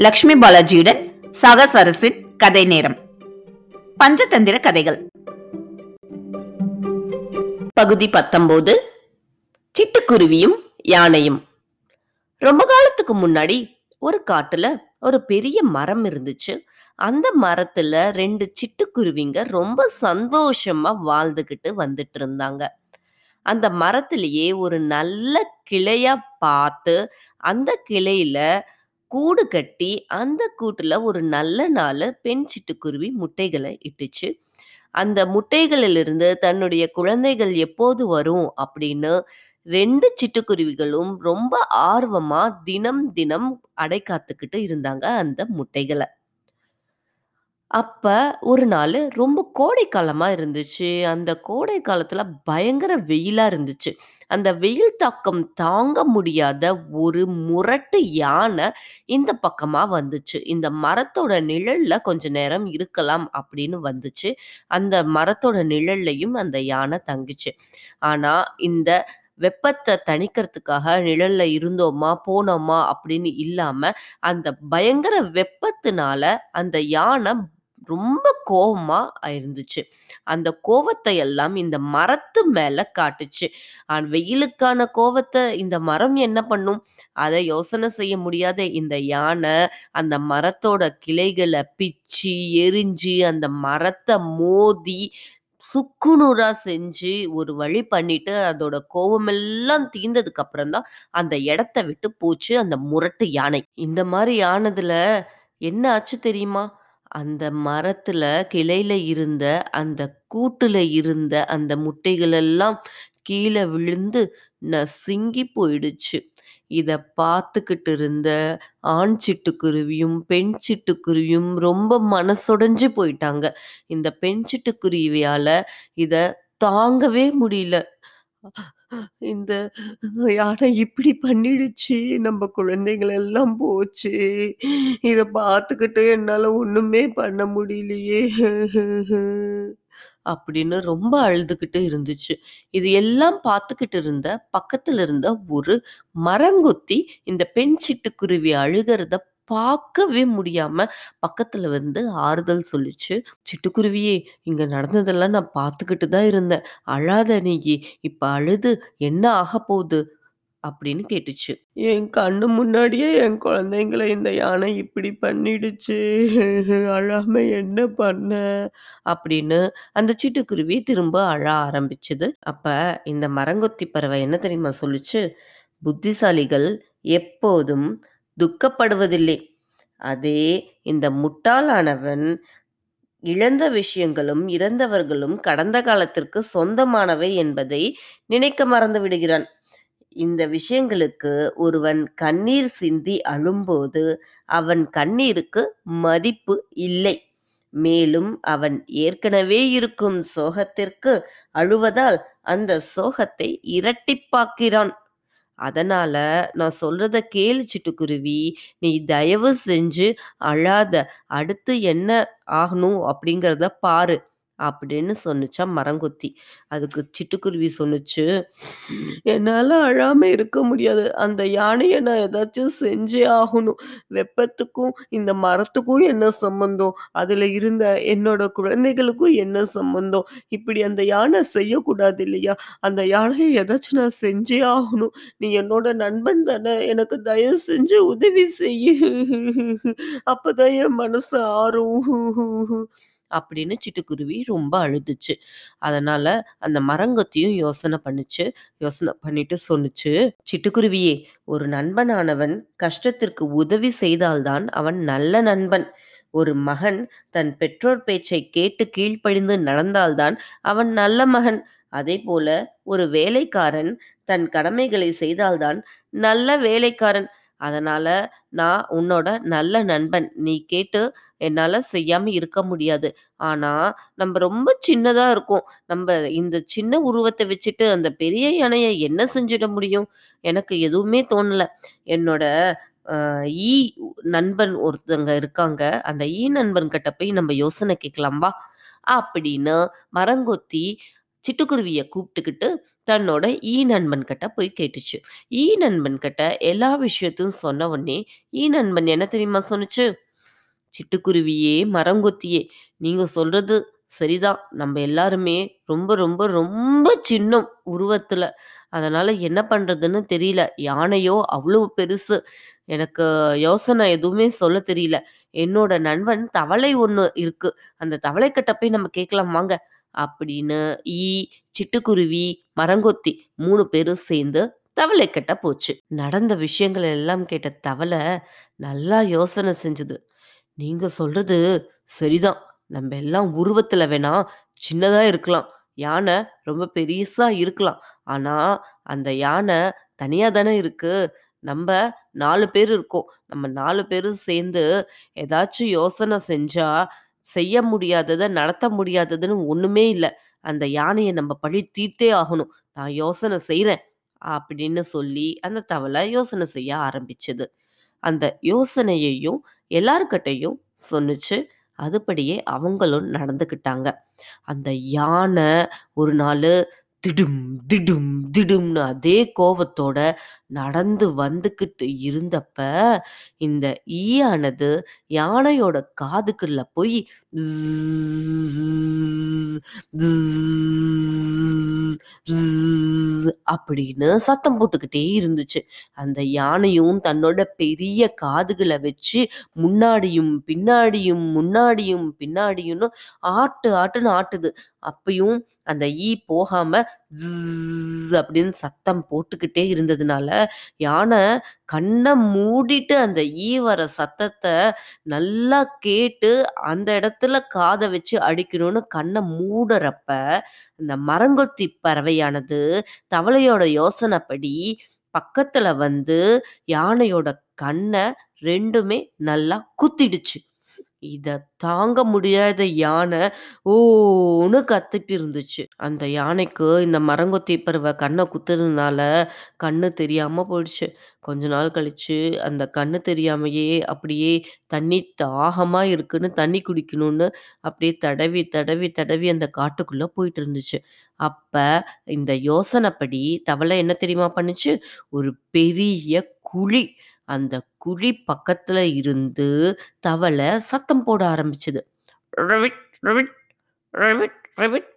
லக்ஷ்மி பாலாஜியுடன் சாகசரசின் கதை நேரம். பஞ்சதந்திர கதைகள். பகுதி பத்தொன்பது. சிட்டுக்குருவியும் யானையும். ரொம்ப காலத்துக்கு முன்னாடி ஒரு காட்டுல ஒரு பெரிய மரம் இருந்துச்சு. அந்த மரத்துல ரெண்டு சிட்டுக்குருவிங்க ரொம்ப சந்தோஷமா வாழ்ந்துகிட்டு வந்துட்டு இருந்தாங்க. அந்த மரத்திலேயே ஒரு நல்ல கிளையா பார்த்து அந்த கிளையில கூடு கட்டி அந்த கூட்டுல ஒரு நல்ல நாள் பெண் சிட்டுக்குருவி முட்டைகளை இட்டுச்சு. அந்த முட்டைகளிலிருந்து தன்னுடைய குழந்தைகள் எப்போது வரும் அப்படின்னு ரெண்டு சிட்டுக்குருவிகளும் ரொம்ப ஆர்வமா தினம் தினம் அடை காத்துக்கிட்டு இருந்தாங்க அந்த முட்டைகளை. அப்ப ஒரு நாள் ரொம்ப கோடை காலமா இருந்துச்சு. அந்த கோடை காலத்துல பயங்கர வெயிலா இருந்துச்சு. அந்த வெயில் தாக்கம் தாங்க முடியாத ஒரு முரட்டு யானை இந்த பக்கமா வந்துச்சு. இந்த மரத்தோட நிழல்ல கொஞ்ச நேரம் இருக்கலாம் அப்படின்னு வந்துச்சு. அந்த மரத்தோட நிழல்லையும் அந்த யானை தங்குச்சு. ஆனா இந்த வெப்பத்தை தணிக்கிறதுக்காக நிழல்ல இருந்தோமா போனோமா அப்படின்னு இல்லாம அந்த பயங்கர வெப்பத்தினால அந்த யானை ரொம்ப கோபமா இருந்துச்சு. அந்த கோவத்தை எல்லாம் இந்த மரத்து மேல காட்டுச்சு. வெயிலுக்கான கோவத்தை இந்த மரம் என்ன பண்ணும்? அதை யோசனை செய்ய முடியாத இந்த யானை அந்த மரத்தோட கிளைகளை பிச்சு எரிஞ்சு அந்த மரத்தை மோதி சுக்குநூறா செஞ்சு ஒரு வழி பண்ணிட்டு அதோட கோவமெல்லாம் தீர்ந்ததுக்கு அப்புறம் தான் அந்த இடத்த விட்டு போச்சு அந்த முரட்டு யானை. இந்த மாதிரி ஆனதுல என்ன ஆச்சு தெரியுமா? அந்த மரத்துல கிளையில இருந்த அந்த கூட்டுல இருந்த அந்த முட்டைகள் எல்லாம் கீழே விழுந்து நசுங்கி போயிடுச்சு. இத பார்த்துக்கிட்டு இருந்த ஆண் சிட்டுக்குருவியும் பெண் சிட்டுக்குருவியும் ரொம்ப மனசொடைஞ்சு போயிட்டாங்க. இந்த பெண் சிட்டுக்குருவியால இத தாங்கவே முடியல. இந்த யானை இப்படி பண்ணிடுச்சு நம்ம குழந்தைகள் எல்லாம் போச்சு. இத பார்த்துக்கிட்டு என்னால ஒண்ணுமே பண்ண முடியலையே. அப்படின்னு ரொம்ப அழுதுகிட்டு இருந்துச்சு. இது எல்லாம் பார்த்துக்கிட்டு இருந்த பக்கத்துல இருந்த ஒரு மரங்கொத்தி இந்த பெண் சிட்டுக்குருவி அழுகிறத பார்க்கவே முடியாம பக்கத்துல வந்து ஆறுதல் சொல்லிச்சு. சிட்டுக்குருவியே இங்க நடந்ததெல்லாம் நான் பார்த்துக்கிட்டு தான் இருந்தேன். அழாத நீ இப்ப அழுது என்ன ஆக போகுது? அப்படின்னு கேட்டுச்சு. என் கண்ணு முன்னாடியே என் குழந்தைங்களை இந்த யானை இப்படி பண்ணிடுச்சு. அழாம என்ன பண்ண? அப்படின்னு அந்த சிட்டுக்குருவி திரும்ப அழ ஆரம்பிச்சது. அப்ப இந்த மரங்கொத்தி பறவை என்ன தெரியுமா சொல்லுச்சு? புத்திசாலிகள் எப்போதும் துக்கப்படுவதில்லை. அதே இந்த முட்டாளானவன் இழந்த விஷயங்களும் இறந்தவர்களும் கடந்த காலத்திற்கு சொந்தமானவை என்பதை நினைக்க மறந்து விடுகிறான். இந்த விஷயங்களுக்கு ஒருவன் கண்ணீர் சிந்தி அழும்போது அவன் கண்ணீருக்கு மதிப்பு இல்லை. மேலும் அவன் ஏற்கனவே இருக்கும் சோகத்திற்கு அழுவதால் அந்த சோகத்தை இரட்டிப்பாக்கிறான். அதனால நான் சொல்றத கேளு சிட்டுக்குருவி நீ தயவு செஞ்சு அழாத. அடுத்து என்ன ஆகணும் அப்படிங்கிறத பாரு. அப்படின்னு சொன்னுச்சா மரங்கொத்தி. அதுக்கு சிட்டுக்குருவி சொன்னுச்சு. என்னால் அழாம இருக்க முடியாது. அந்த யானையை நான் ஏதாச்சும் செஞ்சே ஆகணும். வெப்பத்துக்கும் இந்த மரத்துக்கும் என்ன சம்பந்தம்? அதில் இருந்த என்னோட குழந்தைகளுக்கும் என்ன சம்பந்தம்? இப்படி அந்த யானை செய்யக்கூடாது இல்லையா? அந்த யானையை ஏதாச்சும் நான் செஞ்சே ஆகணும். நீ என்னோட நண்பன் தானே. எனக்கு தயவு செஞ்சு உதவி செய்யு அப்போதான் என் மனசு ஆறும். அப்படின்னு சிட்டுக்குருவி ரொம்ப அழுதுச்சு. அதனால அந்த மரங்கத்தையும் யோசனை பண்ணுச்சு. யோசனை பண்ணிட்டு சொன்னுச்சு சிட்டுக்குருவியே ஒரு நண்பனானவன் கஷ்டத்திற்கு உதவி செய்தால்தான் அவன் நல்ல நண்பன். ஒரு மகன் தன் பெற்றோர் பேச்சை கேட்டு கீழ்ப்படிந்து நடந்தால்தான் அவன் நல்ல மகன். அதே போல ஒரு வேலைக்காரன் தன் கடமைகளை செய்தால்தான் நல்ல வேலைக்காரன். அதனால நான் உன்னோட நல்ல நண்பன். நீ கேட்டு என்னால செய்யாம இருக்க முடியாது. ஆனா நம்ம ரொம்ப சின்னதா இருக்கும். நம்ம இந்த சின்ன உருவத்தை வச்சுட்டு அந்த பெரிய யானையை என்ன செஞ்சிட முடியும்? எனக்கு எதுவுமே தோணல. என்னோட அஹ், ஈ நண்பன் ஒருத்தங்க இருக்காங்க. அந்த ஈ நண்பன் கிட்ட போய் நம்ம யோசனை கேட்கலாம்பா அப்படின்னு மரங்கொத்தி சிட்டுக்குருவியை கூப்பிட்டுக்கிட்டு தன்னோட ஈ நண்பன் கிட்ட போய் கேட்டுச்சு. ஈ நண்பன் கிட்ட எல்லா விஷயத்தையும் சொன்ன உடனே, ஈ நண்பன் என்ன தெரியுமா சொன்னுச்சு? "சிட்டுக்குருவியே, மரங்கொத்தியே, நீங்க சொல்றது சரிதான். நம்ம எல்லாருமே ரொம்ப ரொம்ப ரொம்ப சின்னம் உருவத்துல. அதனால என்ன பண்றதுன்னு தெரியல. யானையோ அவ்வளவு பெருசு. எனக்கு யோசனை எதுவுமே சொல்ல தெரியல. என்னோட நண்பன் தவளை ஒன்று இருக்கு. அந்த தவளை கிட்ட போய் நம்ம கேட்கலாம் வாங்க." அப்படின்னு ஈ, சிட்டுக்குருவி, மரங்கொத்தி மூணு பேரும் சேர்ந்து தவளை கெட்ட போச்சு. நடந்த விஷயங்கள் எல்லாம் கேட்ட தவளை நல்லா யோசனை செஞ்சது. "நீங்க சொல்றது சரிதான். நம்ம எல்லாம் உருவத்துல வேணா சின்னதா இருக்கலாம். யானை ரொம்ப பெருசா இருக்கலாம். ஆனா, அந்த யானை தனியா தானே இருக்கு. நம்ம நாலு பேர் இருக்கோம். நம்ம நாலு பேரும் சேர்ந்து ஏதாச்சும் யோசனை செஞ்சா, செய்ய முடியாதத, நடத்த முடியாததுன்னு ஒண்ணுமே இல்ல. அந்த யானைய நம்ம பழி தீர்த்தே ஆகணும். நான் யோசனை செய்றேன்." அப்படின்னு சொல்லி அந்த தவளை யோசனை செய்ய ஆரம்பிச்சது. அந்த யோசனையையும் எல்லார்கிட்டயும் சொன்னுச்சு. அதுபடியே அவங்களும் நடந்துக்கிட்டாங்க. அந்த யானை ஒரு நாளு திடும், திடும், திடும்னு அதே கோவத்தோட நடந்து வந்துகிட்டு இருந்தப்ப, இந்த ஈயானது யானையோட காதுக்குள்ள போய் அப்படின்னு சத்தம் போட்டுக்கிட்டே இருந்துச்சு. அந்த யானையும் தன்னோட பெரிய காதுகளை வச்சு முன்னாடியும், பின்னாடியும், முன்னாடியும், பின்னாடியும்னு ஆட்டு ஆட்டுன்னு ஆட்டுது. அப்பயும் அந்த ஈ போகாம அப்படின்னு சத்தம் போட்டுக்கிட்டே இருந்ததுனால, யானை கண்ணை மூடிட்டு அந்த ஈ வர சத்தத்தை நல்லா கேட்டு, அந்த இடத்துல காத வச்சு அடிக்கணும்னு கண்ணை மூடுறப்ப, அந்த மரங்கொத்தி பறவையானது தவளையோட யோசனைப்படி பக்கத்துல வந்து யானையோட கண்ணை ரெண்டுமே நல்லா குத்திடுச்சு. இத தாங்க முடியாத யானை ஓன்னு கத்திட்டு இருந்துச்சு. அந்த யானைக்கு இந்த மரங்கொத்தி பறவை கண்ண குத்துனதுனால கண்ணு தெரியாம போயிடுச்சு. கொஞ்ச நாள் கழிச்சு அந்த கண்ணு தெரியாமயே அப்படியே தண்ணி தாகமா இருக்குன்னு தண்ணி குடிக்கணும்னு அப்படியே தடவி, தடவி, தடவி அந்த காட்டுக்குள்ள போயிட்டு இருந்துச்சு. அப்ப இந்த யோசனைப்படி தவளை என்ன தெரியுமா பண்ணுச்சு? ஒரு பெரிய குழி. அந்த குழி பக்கத்துல இருந்து தவளை சத்தம் போட ஆரம்பிச்சது. ரவிட் ரவிட்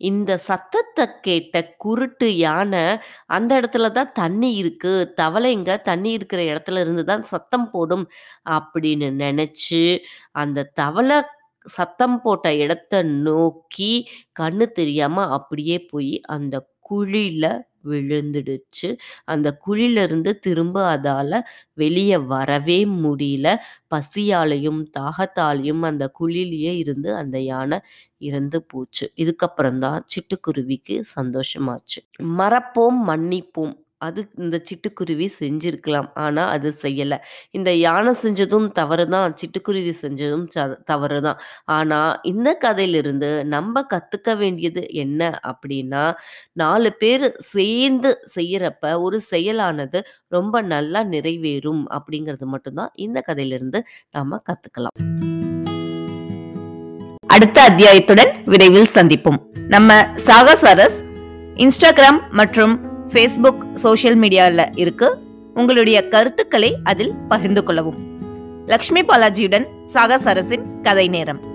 இந்த சத்தத்தை கேட்ட குருட்டு யானை, அந்த இடத்துல தான் தண்ணி இருக்கு. தவளைங்க தண்ணி இருக்கிற இடத்துல இருந்து தான் சத்தம் போடும் அப்படின்னு நினைச்சு அந்த தவளை சத்தம் போட்ட இடத்த நோக்கி கண்ணு தெரியாம அப்படியே போய் அந்த குழியில விழுந்துடுச்சு. அந்த குழியிலருந்து திரும்ப அதால் வெளியே வரவே முடியல. பசியாலையும் தாகத்தாலையும் அந்த குழிலேயே இருந்து அந்த யானை இறந்து போச்சு. இதுக்கப்புறம் தான் சிட்டுக்குருவிக்கு சந்தோஷமாச்சு. மறப்போம், மன்னிப்போம். அது இந்த சிட்டுக்குருவி செஞ்சிருக்கலாம். ஆனா, அது செய்யல. இந்த யானை செஞ்சதும் தவறு தான். சிட்டுக்குருவி செஞ்சதும் ச தவறு தான். ஆனா, இந்த கதையிலிருந்து நம்ம கத்துக்க வேண்டியது என்ன அப்படின்னா, நாலு பேர் சேர்ந்து செய்யறப்ப ஒரு செயலானது ரொம்ப நல்லா நிறைவேறும் அப்படிங்கிறது மட்டும்தான் இந்த கதையிலிருந்து நாம கத்துக்கலாம். அடுத்த அத்தியாயத்துடன் விரைவில் சந்திப்போம் நம்ம சாகசரஸ் இன்ஸ்டாகிராம் மற்றும் ஃபேஸ்புக் சோஷியல் மீடியாவில் இருக்கு. உங்களுடைய கருத்துக்களை அதில் பகிர்ந்து கொள்ளவும். லக்ஷ்மி பாலாஜியுடன் சாகசாரஸின் கதை நேரம்.